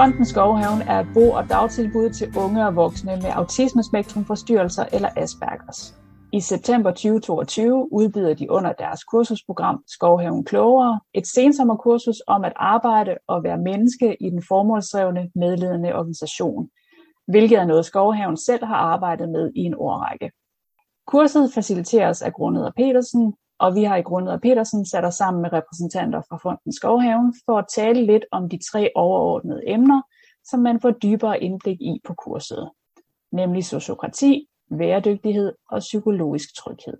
Fonden Skovhaven er et bo- og dagtilbud til unge og voksne med autismespektrumforstyrrelser eller Aspergers. I september 2022 udbyder de under deres kursusprogram Skovhaven Klogere et sensommerkursus om at arbejde og være menneske i den formålsdrevne medledende organisation, hvilket er noget Skovhaven selv har arbejdet med i en årrække. Kurset faciliteres af Grundeder Petersen, og vi har i Grundeder Petersen sat os sammen med repræsentanter fra Fonden Skovhaven for at tale lidt om de tre overordnede emner, som man får dybere indblik i på kurset, nemlig sociokrati, væredygtighed og psykologisk tryghed.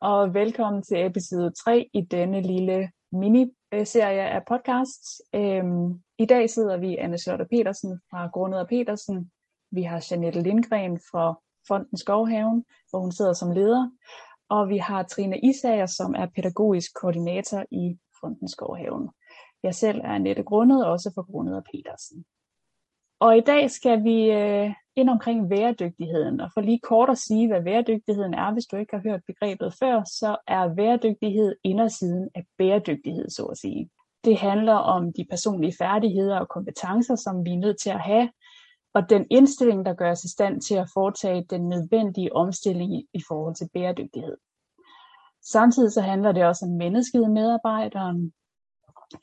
Og velkommen til episode 3 i denne lille miniserie af podcasts. Øhm, I dag sidder vi Anne Slotter Petersen fra Grundeder Petersen. Vi har Janette Lindgren fra Fonden Skovhaven, hvor hun sidder som leder. Og vi har Trine Isager, som er pædagogisk koordinator i Fonden Skovhaven. Jeg selv er Annette Grundet, også for Grundeder Petersen. Og i dag skal vi øh, ind omkring væredygtigheden. Og for lige kort at sige, hvad væredygtigheden er, hvis du ikke har hørt begrebet før, så er væredygtighed indersiden af bæredygtighed, så at sige. Det handler om de personlige færdigheder og kompetencer, som vi er nødt til at have, og den indstilling, der gør os i stand til at foretage den nødvendige omstilling i forhold til bæredygtighed. Samtidig så handler det også om mennesket medarbejderen,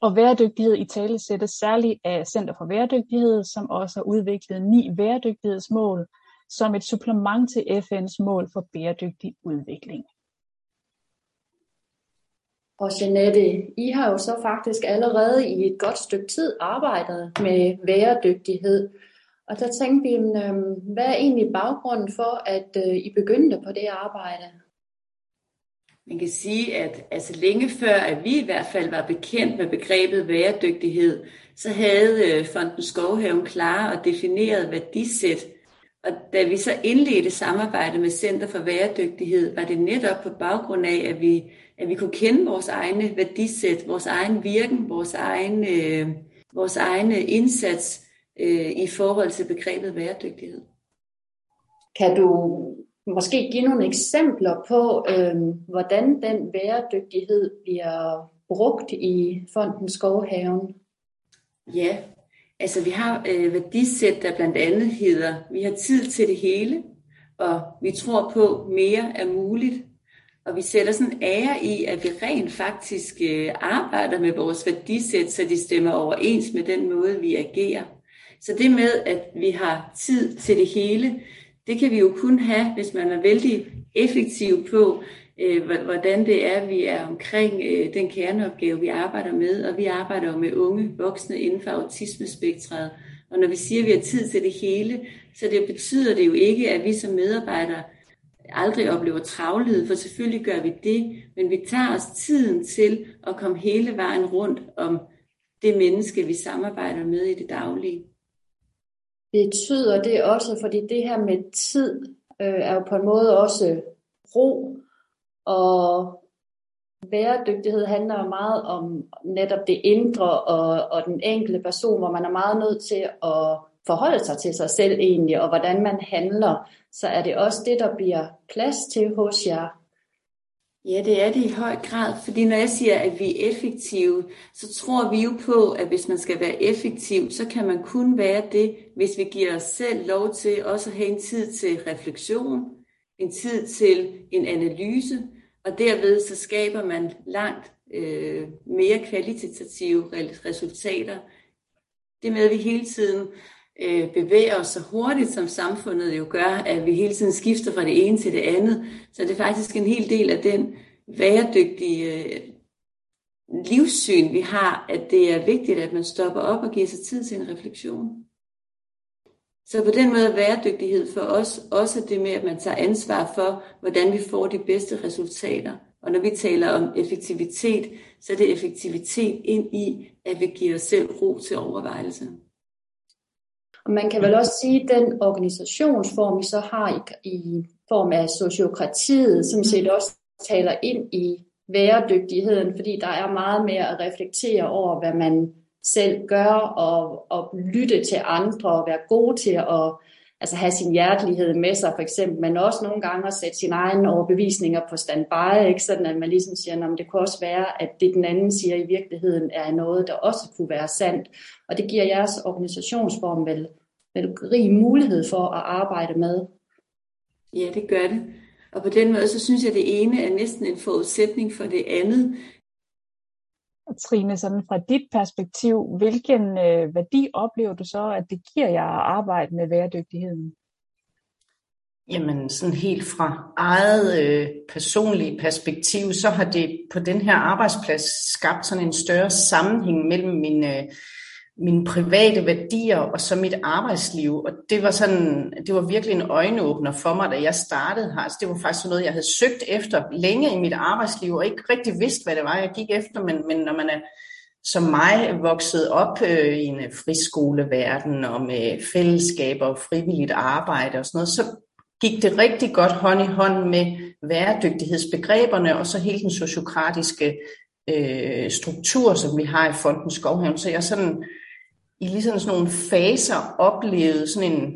og bæredygtighed i tale sættes særligt af Center for Bæredygtighed, som også har udviklet ni bæredygtighedsmål som et supplement til FN's mål for bæredygtig udvikling. Og Jeanette, I har jo så faktisk allerede i et godt stykke tid arbejdet med bæredygtighed. Og der tænkte vi, øhm, hvad er egentlig baggrunden for, at øh, I begyndte på det arbejde? Man kan sige, at altså længe før, at vi i hvert fald var bekendt med begrebet bæredygtighed, så havde øh, Fonden Skovhaven klar og defineret værdisæt. Og da vi så indledte samarbejde med Center for Bæredygtighed, var det netop på baggrund af, at vi, at vi kunne kende vores egne værdisæt, vores egen virken, vores egen, øh, vores egne indsats øh, i forhold til begrebet bæredygtighed. Kan du måske give nogle eksempler på, øh, hvordan den bæredygtighed bliver brugt i Fonden Skovhaven? Ja, altså vi har øh, værdisæt, der blandt andet hedder, vi har tid til det hele, og vi tror på, mere er muligt. Og vi sætter sådan ære i, at vi rent faktisk øh, arbejder med vores værdisæt, så de stemmer overens med den måde, vi agerer. Så det med, at vi har tid til det hele, det kan vi jo kun have, hvis man er vældig effektiv på, øh, hvordan det er, vi er omkring øh, den kerneopgave, vi arbejder med. Og vi arbejder jo med unge voksne inden for autismespektret. Og når vi siger, at vi har tid til det hele, så det betyder det jo ikke, at vi som medarbejdere aldrig oplever travlhed, for selvfølgelig gør vi det, men vi tager os tiden til at komme hele vejen rundt om det menneske, vi samarbejder med i det daglige betyder det også, fordi det her med tid øh, er jo på en måde også ro, og bæredygtighed handler jo meget om netop det indre og, og den enkelte person, hvor man er meget nødt til at forholde sig til sig selv egentlig, og hvordan man handler, så er det også det, der bliver plads til hos jer. Ja, det er det i høj grad, fordi når jeg siger, at vi er effektive, så tror vi jo på, at hvis man skal være effektiv, så kan man kun være det, hvis vi giver os selv lov til også at have en tid til refleksion, en tid til en analyse, og derved så skaber man langt øh, mere kvalitative resultater. Det med, at vi hele tiden øh, bevæger os så hurtigt, som samfundet jo gør, at vi hele tiden skifter fra det ene til det andet. Så det er faktisk en hel del af den væredygtige øh, livssyn, vi har, at det er vigtigt, at man stopper op og giver sig tid til en refleksion. Så på den måde er væredygtighed for os også det med, at man tager ansvar for, hvordan vi får de bedste resultater. Og når vi taler om effektivitet, så er det effektivitet ind i, at vi giver os selv ro til overvejelse. Og man kan vel også sige, at den organisationsform, vi så har i, i form af sociokratiet, som set også taler ind i væredygtigheden, fordi der er meget mere at reflektere over, hvad man selv gør, og, og lytte til andre, og være god til at altså have sin hjertelighed med sig for eksempel, men også nogle gange at sætte sine egne overbevisninger på standby, ikke? sådan at man ligesom siger, at det kunne også være, at det den anden siger i virkeligheden er noget, der også kunne være sandt. Og det giver jeres organisationsform vel, vel rig mulighed for at arbejde med. Ja, det gør det. Og på den måde, så synes jeg, at det ene er næsten en forudsætning for det andet. Trine, sådan fra dit perspektiv, hvilken øh, værdi oplever du så, at det giver jer at arbejde med bæredygtigheden? Jamen, sådan helt fra eget øh, personlige perspektiv, så har det på den her arbejdsplads skabt sådan en større sammenhæng mellem min øh, mine private værdier og så mit arbejdsliv. Og det var sådan, det var virkelig en øjenåbner for mig, da jeg startede her. Altså, det var faktisk noget, jeg havde søgt efter længe i mit arbejdsliv, og ikke rigtig vidste, hvad det var, jeg gik efter. Men, men når man er som mig vokset op øh, i en friskoleverden og med fællesskaber og frivilligt arbejde og sådan noget, så gik det rigtig godt hånd i hånd med væredygtighedsbegreberne og så hele den sociokratiske øh, struktur, som vi har i Fonden Skovhaven. Så jeg sådan i ligesom sådan nogle faser oplevede sådan en,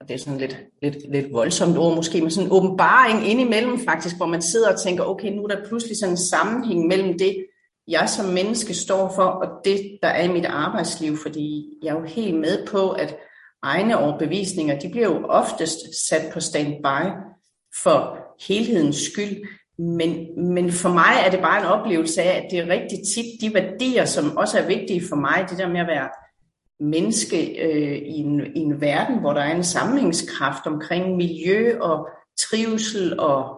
og det er sådan lidt, lidt, lidt voldsomt ord måske, men sådan en åbenbaring indimellem faktisk, hvor man sidder og tænker, okay, nu er der pludselig sådan en sammenhæng mellem det, jeg som menneske står for, og det, der er i mit arbejdsliv, fordi jeg er jo helt med på, at egne overbevisninger, de bliver jo oftest sat på standby for helhedens skyld, men, men for mig er det bare en oplevelse af, at det er rigtig tit de værdier, som også er vigtige for mig, det der med at være menneske øh, i, en, i en verden, hvor der er en sammenhængskraft omkring miljø og trivsel og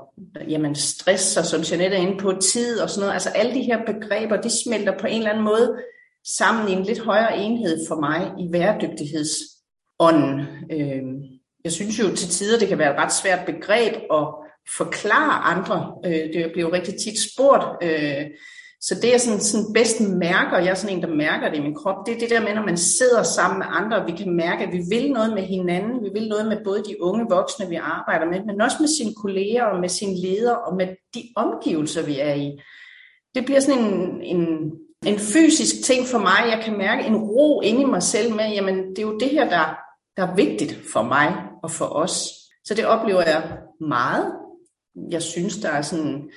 jamen, stress, og som Jeanette er inde på, tid og sådan noget. Altså alle de her begreber, de smelter på en eller anden måde sammen i en lidt højere enhed for mig i væredygtighedsånden. Øh, jeg synes jo til tider, det kan være et ret svært begreb at forklare andre. Øh, det bliver rigtig tit spurgt, øh, så det, jeg sådan, sådan bedst mærker, jeg er sådan en, der mærker det i min krop, det er det der med, når man sidder sammen med andre, og vi kan mærke, at vi vil noget med hinanden, vi vil noget med både de unge voksne, vi arbejder med, men også med sine kolleger og med sine ledere og med de omgivelser, vi er i. Det bliver sådan en, en, en fysisk ting for mig. Jeg kan mærke en ro inde i mig selv med, jamen det er jo det her, der, der er vigtigt for mig og for os. Så det oplever jeg meget. Jeg synes, der er sådan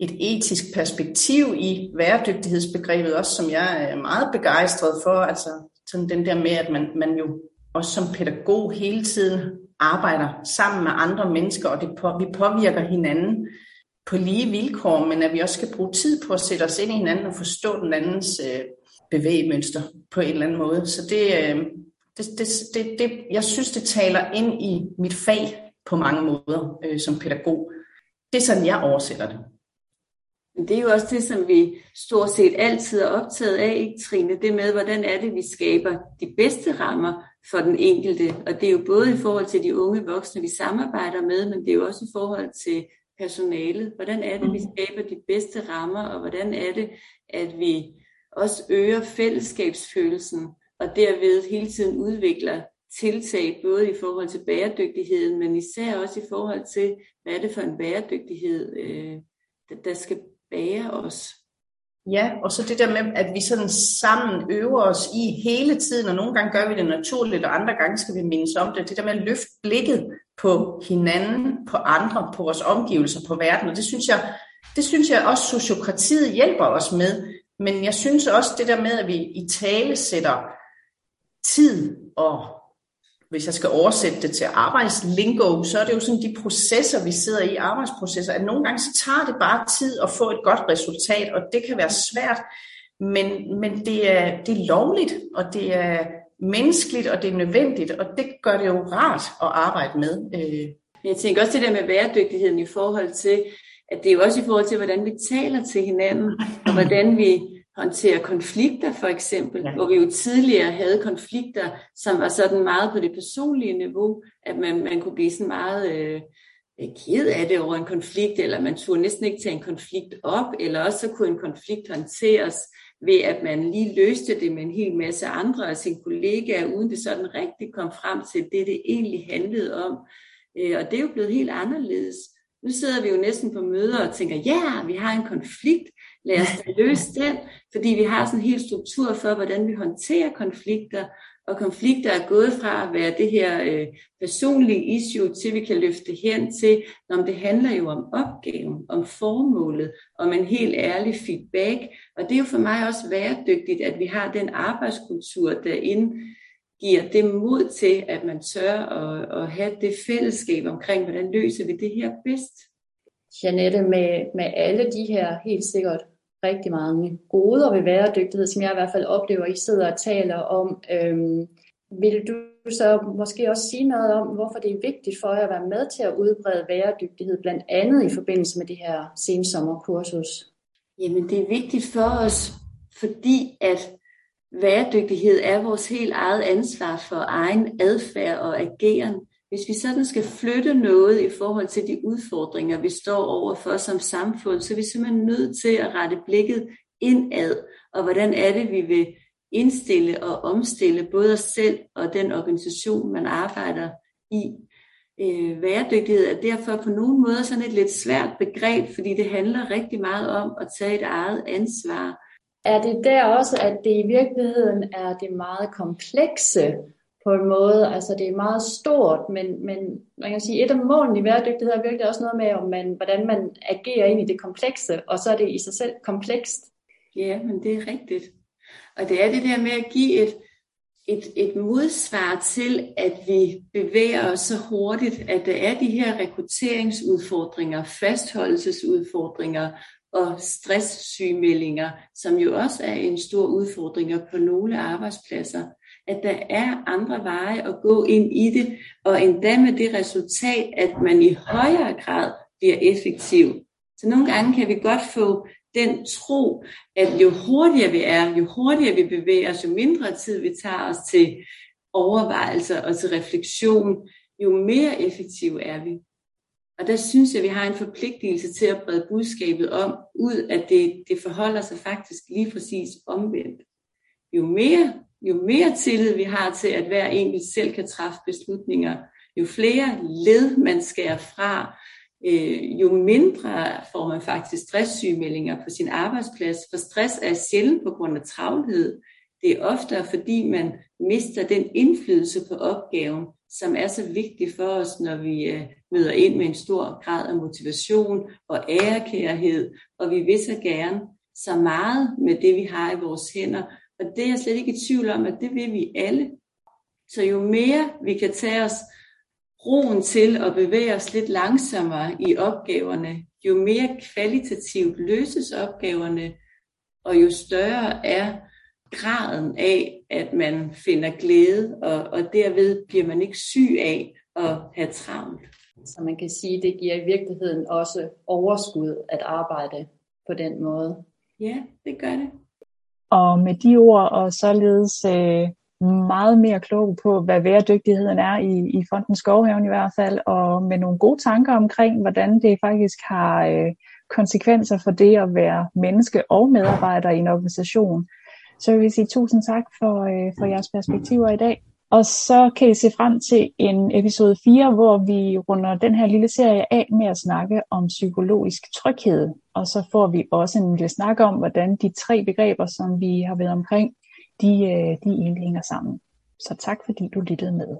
et etisk perspektiv i bæredygtighedsbegrebet, også som jeg er meget begejstret for. Altså sådan den der med, at man, man jo også som pædagog hele tiden arbejder sammen med andre mennesker, og det på, vi påvirker hinanden på lige vilkår, men at vi også skal bruge tid på at sætte os ind i hinanden og forstå den andens øh, bevægemønster på en eller anden måde. Så det, øh, det, det, det, det, jeg synes, det taler ind i mit fag på mange måder øh, som pædagog. Det er sådan, jeg oversætter det. Men det er jo også det, som vi stort set altid er optaget af, ikke Trine? Det med, hvordan er det, vi skaber de bedste rammer for den enkelte. Og det er jo både i forhold til de unge voksne, vi samarbejder med, men det er jo også i forhold til personalet. Hvordan er det, vi mm. skaber de bedste rammer, og hvordan er det, at vi også øger fællesskabsfølelsen, og derved hele tiden udvikler tiltag, både i forhold til bæredygtigheden, men især også i forhold til, hvad er det for en bæredygtighed, øh, der skal bære os. Ja, og så det der med, at vi sådan sammen øver os i hele tiden, og nogle gange gør vi det naturligt, og andre gange skal vi mindes om det. Det der med at løfte blikket på hinanden, på andre, på vores omgivelser, på verden, og det synes jeg, det synes jeg også sociokratiet hjælper os med. Men jeg synes også det der med, at vi i tale sætter tid og hvis jeg skal oversætte det til arbejdslingo, så er det jo sådan de processer, vi sidder i, arbejdsprocesser, at nogle gange så tager det bare tid at få et godt resultat, og det kan være svært, men, men det, er, det er lovligt, og det er menneskeligt, og det er nødvendigt, og det gør det jo rart at arbejde med. Øh. Jeg tænker også det der med bæredygtigheden i forhold til, at det er jo også i forhold til, hvordan vi taler til hinanden, og hvordan vi håndtere konflikter for eksempel, ja. hvor vi jo tidligere havde konflikter, som var sådan meget på det personlige niveau, at man, man kunne blive sådan meget øh, ked af det over en konflikt, eller man turde næsten ikke tage en konflikt op, eller også så kunne en konflikt håndteres ved, at man lige løste det med en hel masse andre af sine kollegaer, uden det sådan rigtig kom frem til det, det egentlig handlede om. Øh, og det er jo blevet helt anderledes. Nu sidder vi jo næsten på møder og tænker, ja, vi har en konflikt, lad os da løse den, fordi vi har sådan en hel struktur for, hvordan vi håndterer konflikter, Og konflikter er gået fra at være det her øh, personlige issue, til vi kan løfte hen til, når det handler jo om opgaven, om formålet, om en helt ærlig feedback. Og det er jo for mig også væredygtigt, at vi har den arbejdskultur, der giver det mod til, at man tør at, at have det fællesskab omkring, hvordan løser vi det her bedst. Janette, med, med alle de her helt sikkert rigtig mange goder ved væredygtighed, som jeg i hvert fald oplever, I sidder og taler om. Øhm, vil du så måske også sige noget om, hvorfor det er vigtigt for jer at være med til at udbrede væredygtighed, blandt andet i forbindelse med det her sensommerkursus? Jamen det er vigtigt for os, fordi at væredygtighed er vores helt eget ansvar for egen adfærd og ageren. Hvis vi sådan skal flytte noget i forhold til de udfordringer, vi står overfor som samfund, så er vi simpelthen nødt til at rette blikket indad, og hvordan er det, vi vil indstille og omstille både os selv og den organisation, man arbejder i. Øh, væredygtighed er derfor på nogle måder sådan et lidt svært begreb, fordi det handler rigtig meget om at tage et eget ansvar. Er det der også, at det i virkeligheden er det meget komplekse på en måde. Altså det er meget stort, men, men man kan sige, et af målene i bæredygtighed er virkelig også noget med, om man, hvordan man agerer ind i det komplekse, og så er det i sig selv komplekst. Ja, men det er rigtigt. Og det er det der med at give et, et, et modsvar til, at vi bevæger os så hurtigt, at der er de her rekrutteringsudfordringer, fastholdelsesudfordringer og stresssygemeldinger, som jo også er en stor udfordring på nogle arbejdspladser at der er andre veje at gå ind i det, og endda med det resultat, at man i højere grad bliver effektiv. Så nogle gange kan vi godt få den tro, at jo hurtigere vi er, jo hurtigere vi bevæger os, jo mindre tid vi tager os til overvejelser og til refleksion, jo mere effektive er vi. Og der synes jeg, at vi har en forpligtelse til at brede budskabet om, ud at det, det forholder sig faktisk lige præcis omvendt. Jo mere jo mere tillid vi har til, at hver enkelt selv kan træffe beslutninger, jo flere led man skærer fra, øh, jo mindre får man faktisk stresssygemeldinger på sin arbejdsplads. For stress er sjældent på grund af travlhed. Det er ofte fordi man mister den indflydelse på opgaven, som er så vigtig for os, når vi øh, møder ind med en stor grad af motivation og ærekærhed, og vi vil så gerne så meget med det, vi har i vores hænder, og det er jeg slet ikke i tvivl om, at det vil vi alle. Så jo mere vi kan tage os roen til at bevæge os lidt langsommere i opgaverne, jo mere kvalitativt løses opgaverne, og jo større er graden af, at man finder glæde, og, og derved bliver man ikke syg af at have travlt. Så man kan sige, at det giver i virkeligheden også overskud at arbejde på den måde. Ja, det gør det. Og med de ord og således øh, meget mere klog på, hvad væredygtigheden er i, i Fonden Skovhaven i hvert fald, og med nogle gode tanker omkring, hvordan det faktisk har øh, konsekvenser for det at være menneske og medarbejder i en organisation. Så vil vi sige tusind tak for, øh, for jeres perspektiver i dag. Og så kan I se frem til en episode 4, hvor vi runder den her lille serie af med at snakke om psykologisk tryghed. Og så får vi også en lille snak om, hvordan de tre begreber, som vi har været omkring, de, øh, de egentlig hænger sammen. Så tak fordi du lyttede med.